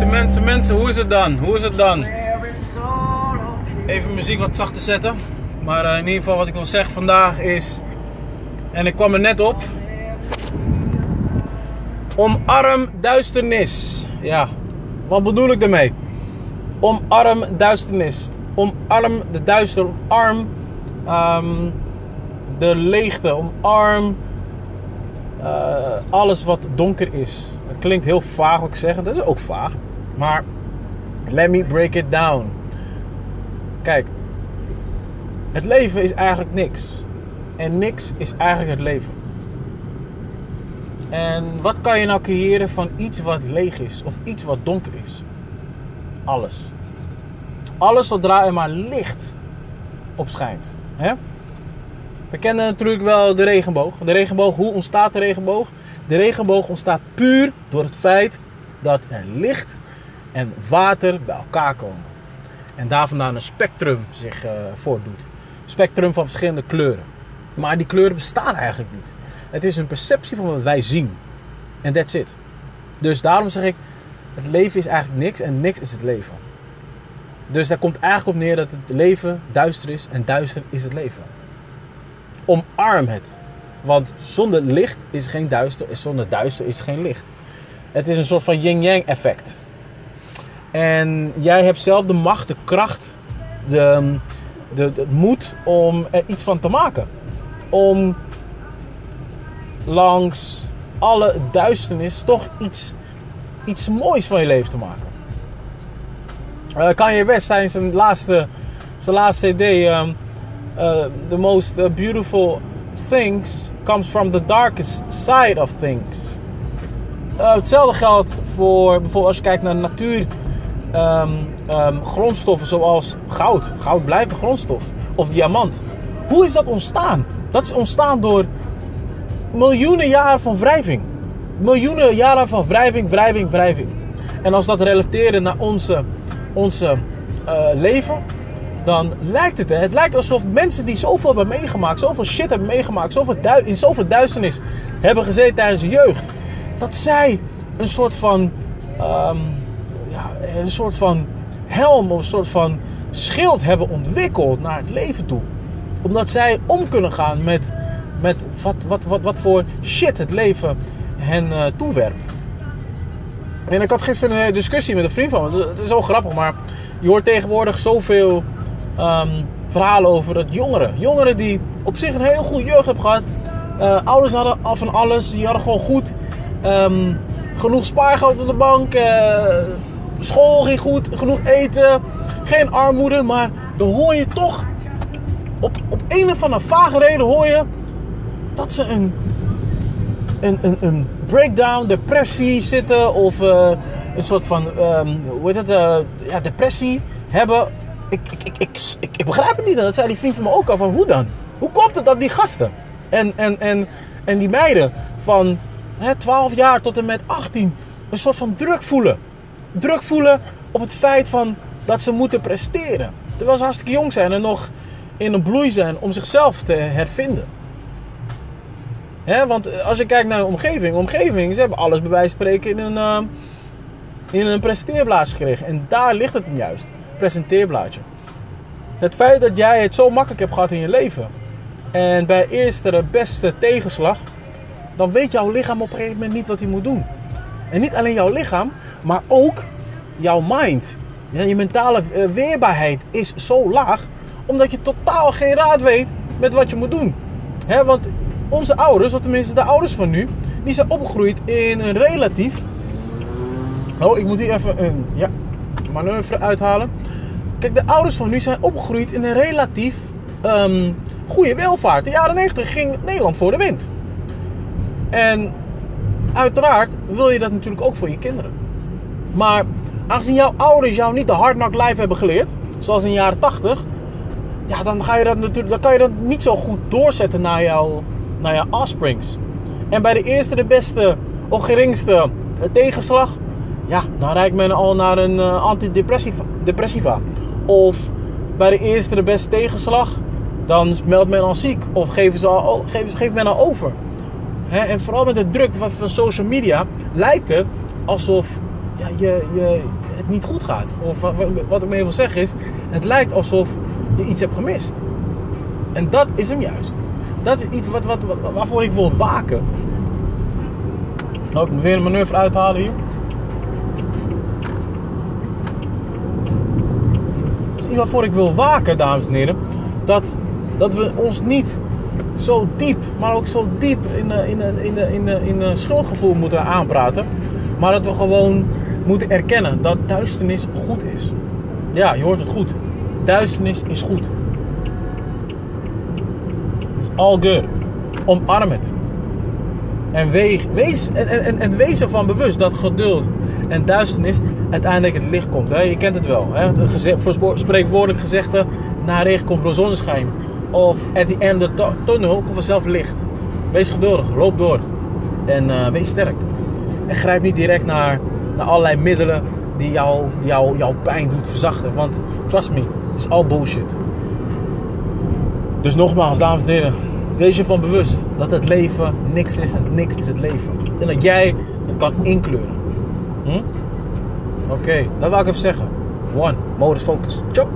Mensen, mensen, mensen, hoe is het dan? Hoe is het dan? Even muziek wat zachter zetten. Maar eh, in ieder geval wat ik wil zeggen vandaag is... En ik kwam er net op. Omarm duisternis. Ja, wat bedoel ik daarmee? Omarm duisternis. Omarm de duister. Omarm ehm, de leegte. Omarm eh, alles wat donker is. Het klinkt heel vaag wat ik zeg. Dat is ook vaag. Maar let me break it down. Kijk, het leven is eigenlijk niks. En niks is eigenlijk het leven. En wat kan je nou creëren van iets wat leeg is of iets wat donker is? Alles. Alles zodra er maar licht op schijnt. Hè? We kennen natuurlijk wel de regenboog. De regenboog, hoe ontstaat de regenboog? De regenboog ontstaat puur door het feit dat er licht en water bij elkaar komen. En daar vandaan een spectrum zich uh, voordoet. Spectrum van verschillende kleuren. Maar die kleuren bestaan eigenlijk niet. Het is een perceptie van wat wij zien. En that's it. Dus daarom zeg ik, het leven is eigenlijk niks en niks is het leven. Dus daar komt eigenlijk op neer dat het leven duister is en duister is het leven. Omarm het. Want zonder licht is geen duister en zonder duister is geen licht. Het is een soort van yin-yang effect. En jij hebt zelf de macht, de kracht, de, de, de moed om er iets van te maken. Om langs alle duisternis toch iets, iets moois van je leven te maken. Uh, Kanye West zijn zijn laatste, zijn laatste CD, um, uh, The Most uh, Beautiful Things Comes From The Darkest Side of Things. Hetzelfde geldt voor bijvoorbeeld als je kijkt naar natuur um, grondstoffen zoals goud. Goud blijft een grondstof. Of diamant. Hoe is dat ontstaan? Dat is ontstaan door miljoenen jaren van wrijving. Miljoenen jaren van wrijving, wrijving, wrijving. En als dat relateren naar onze, onze uh, leven, dan lijkt het, het lijkt alsof mensen die zoveel hebben meegemaakt, zoveel shit hebben meegemaakt, zoveel in zoveel duisternis hebben gezeten tijdens de jeugd, dat zij een soort van, um, ja, een soort van helm of een soort van schild hebben ontwikkeld naar het leven toe. Omdat zij om kunnen gaan met met wat, wat, wat, wat voor shit het leven hen uh, toewerpt. En ik had gisteren een discussie met een vriend van me. Het is zo grappig, maar je hoort tegenwoordig zoveel um, verhalen over dat jongeren. Jongeren die op zich een heel goede jeugd hebben gehad. Uh, ouders hadden al van alles. Die hadden gewoon goed. Um, genoeg spaargeld op de bank. School ging goed. Genoeg eten. Geen armoede. Maar dan hoor je toch. Op, op een of andere vage reden hoor je dat ze een, een, een, een breakdown, depressie zitten of uh, een soort van, um, hoe heet het, uh, ja, depressie hebben. Ik, ik, ik, ik, ik, ik begrijp het niet. Dat zei die vriend van me ook al. Van hoe dan? Hoe komt het dat die gasten en, en, en, en die meiden van hè, 12 jaar tot en met 18 een soort van druk voelen? Druk voelen op het feit van dat ze moeten presteren. Terwijl ze hartstikke jong zijn en nog in een bloei zijn om zichzelf te hervinden. He, want als je kijkt naar de omgeving, omgeving, ze hebben alles bij wijze van spreken in een, uh, in een presenteerblaadje gekregen. En daar ligt het juist, presenteerblaadje. Het feit dat jij het zo makkelijk hebt gehad in je leven. En bij eerste beste tegenslag, dan weet jouw lichaam op een gegeven moment niet wat hij moet doen. En niet alleen jouw lichaam, maar ook jouw mind. Ja, je mentale eh, weerbaarheid is zo laag, omdat je totaal geen raad weet met wat je moet doen. He, want onze ouders, of tenminste de ouders van nu, die zijn opgegroeid in een relatief. Oh, ik moet hier even een ja, manoeuvre uithalen. Kijk, de ouders van nu zijn opgegroeid in een relatief um, goede welvaart. In de jaren 90 ging Nederland voor de wind. En uiteraard wil je dat natuurlijk ook voor je kinderen. Maar aangezien jouw ouders jou niet de hard knock life hebben geleerd, zoals in de jaren 80, ja, dan, ga je dat natuurlijk, dan kan je dat niet zo goed doorzetten naar jouw nou ja, offsprings. En bij de eerste, de beste of geringste tegenslag, ja, dan rijdt men al naar een uh, antidepressiva. Of bij de eerste, de beste tegenslag, dan meldt men al ziek. Of geven ze al, geven, geeft men al over. En vooral met de druk van, van social media lijkt het alsof ja, je, je, het niet goed gaat. Of wat, ik mee wil zeggen is, het lijkt alsof je iets hebt gemist. En dat is hem juist. Dat is iets wat, wat, waarvoor ik wil waken. Oh, ik moet weer een manoeuvre uithalen hier. Dat is iets waarvoor ik wil waken, dames en heren. Dat, dat we ons niet zo diep, maar ook zo diep in, in, in, in, in de schuldgevoel moeten aanpraten. Maar dat we gewoon moeten erkennen dat duisternis goed is. Ja, je hoort het goed. Duisternis is goed. It's all good. Omarm het. En, weeg, wees, en, en, en wees ervan bewust dat geduld en duisternis uiteindelijk het licht komt. Je kent het wel. Hè? Voor spreekwoordelijk gezegde, na regen komt zonneschijn. Of at the end of the tunnel komt vanzelf licht. Wees geduldig, loop door. En uh, wees sterk. En grijp niet direct naar, naar allerlei middelen die jou, jou, jouw pijn doet verzachten. Want trust me, it's all bullshit. Dus nogmaals, dames en heren, wees je van bewust dat het leven niks is en niks is het leven. En dat jij het kan inkleuren. Hm? Oké, dat wil ik even zeggen. One, modus focus. Ciao.